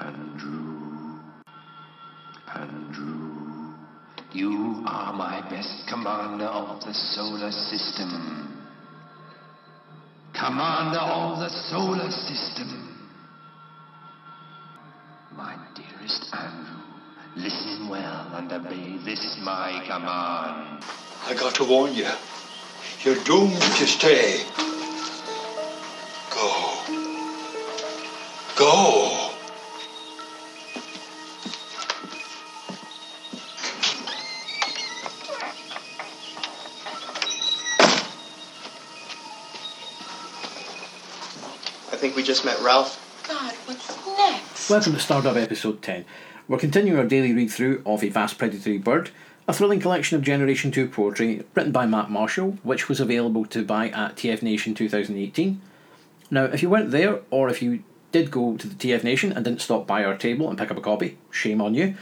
Andrew. Andrew. You are my best commander of the solar system. Commander of the solar system. My dearest Andrew, listen well and obey this my command. I got to warn you. You're doomed to stay. Go. Go. Think we just met Ralph. God, what's next? Welcome to Stardub episode 10. We're continuing our daily read through of A Vast Predatory Bird, a thrilling collection of Generation 2 poetry written by Matt Marshall, which was available to buy at TF Nation 2018. Now, if you weren't there, or if you did go to the TF Nation and didn't stop by our table and pick up a copy, shame on you.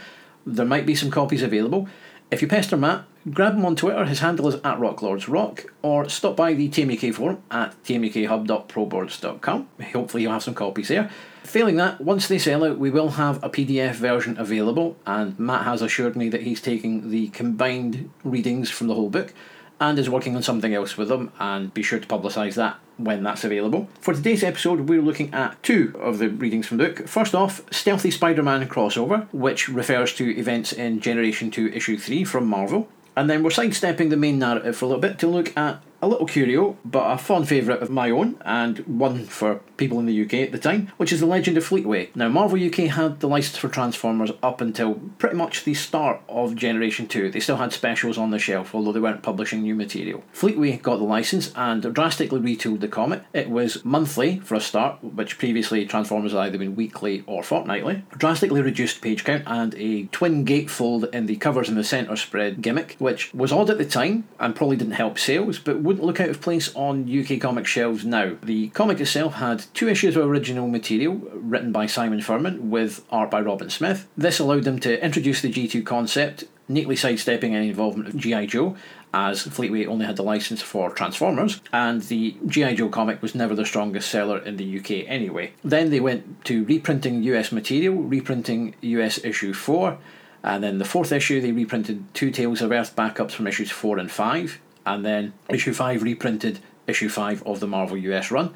There might be some copies available. If you pester Matt, grab him on Twitter, his handle is at RockLordsRock, or stop by the TMUK forum at tmukhub.proboards.com. Hopefully you'll have some copies there. Failing that, once they sell out, we will have a PDF version available, and Matt has assured me that he's taking the combined readings from the whole book and is working on something else with them, and be sure to publicise that when that's available. For today's episode, we're looking at two of the readings from the book. First off, Stealthy Spider Man crossover, which refers to events in Generation 2 Issue 3 from Marvel. And then we're sidestepping the main narrative for a little bit to look at a little curio, but a fond favourite of my own, and one for people in the UK at the time, which is The Legend of Fleetway. Now, Marvel UK had the license for Transformers up until pretty much the start of Generation 2. They still had specials on the shelf, although they weren't publishing new material. Fleetway got the license and drastically retooled the comic. It was monthly for a start, which previously Transformers had either been weekly or fortnightly. Drastically reduced page count and a twin gatefold in the covers and the centre spread gimmick, which was odd at the time and probably didn't help sales, but wouldn't look out of place on UK comic shelves now. The comic itself had two issues of original material written by Simon Furman with art by Robin Smith. This allowed them to introduce the G2 concept, neatly sidestepping any involvement of G.I. Joe, as Fleetway only had the license for Transformers, and the G.I. Joe comic was never the strongest seller in the UK anyway. Then they went to reprinting US material, reprinting US issue 4. And then the fourth issue, they reprinted two Tales of Earth backups from issues 4 and 5 and then issue 5 reprinted issue 5 of the Marvel US run.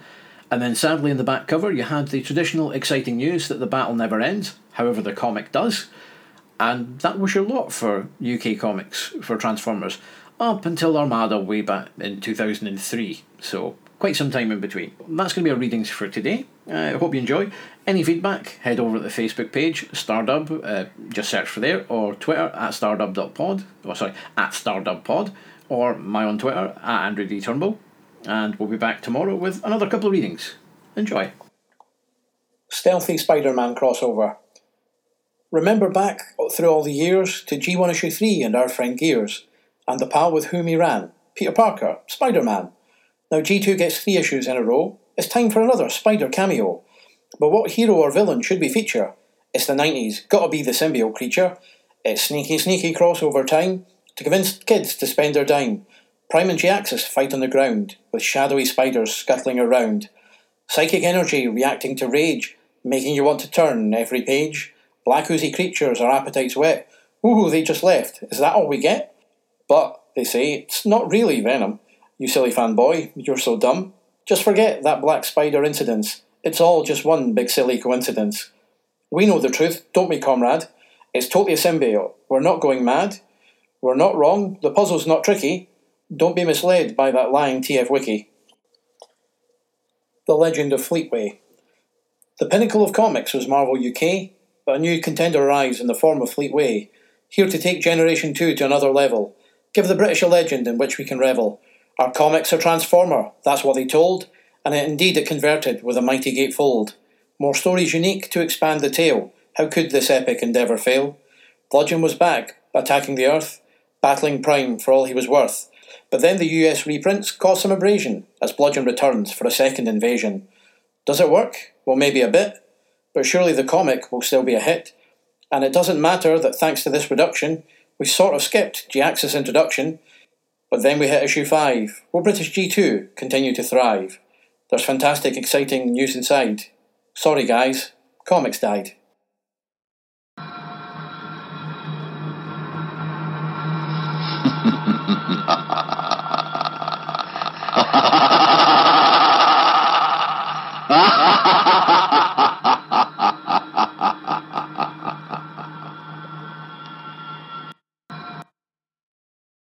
And then sadly in the back cover you had the traditional exciting news that the battle never ends, however the comic does. And that was your lot for UK comics for Transformers, up until Armada way back in 2003, so quite some time in between. That's going to be our readings for today. I uh, hope you enjoy. Any feedback, head over to the Facebook page, Stardub, uh, just search for there, or Twitter at stardub.pod, or sorry, at stardubpod or my own Twitter at Andrew D. Turnbull. And we'll be back tomorrow with another couple of readings. Enjoy. Stealthy Spider Man crossover. Remember back through all the years to G1 issue 3 and our friend Gears, and the pal with whom he ran, Peter Parker, Spider Man. Now G2 gets three issues in a row. It's time for another Spider cameo. But what hero or villain should we feature? It's the 90s, gotta be the symbiote creature. It's sneaky, sneaky crossover time to convince kids to spend their dime. Prime and Jhiaxus fight on the ground, with shadowy spiders scuttling around. Psychic energy reacting to rage, making you want to turn every page. Black oozy creatures, our appetites wet. Ooh, they just left. Is that all we get? But, they say, it's not really Venom. You silly fanboy, you're so dumb. Just forget that black spider incident. It's all just one big silly coincidence. We know the truth, don't we, comrade? It's totally a symbiote. We're not going mad. We're not wrong. The puzzle's not tricky. Don't be misled by that lying TF Wiki. The Legend of Fleetway. The pinnacle of comics was Marvel UK, but a new contender arrives in the form of Fleetway, here to take Generation 2 to another level. Give the British a legend in which we can revel. Our comics are Transformer, that's what they told, and it, indeed it converted with a mighty gatefold. More stories unique to expand the tale. How could this epic endeavour fail? Bludgeon was back, attacking the Earth, battling Prime for all he was worth. But then the US reprints cause some abrasion as Bludgeon returns for a second invasion. Does it work? Well, maybe a bit, but surely the comic will still be a hit. And it doesn't matter that thanks to this reduction, we sort of skipped Jhiaxus introduction, but then we hit issue 5. Will British G2 continue to thrive? There's fantastic, exciting news inside. Sorry guys, comics died. ha ha ha ha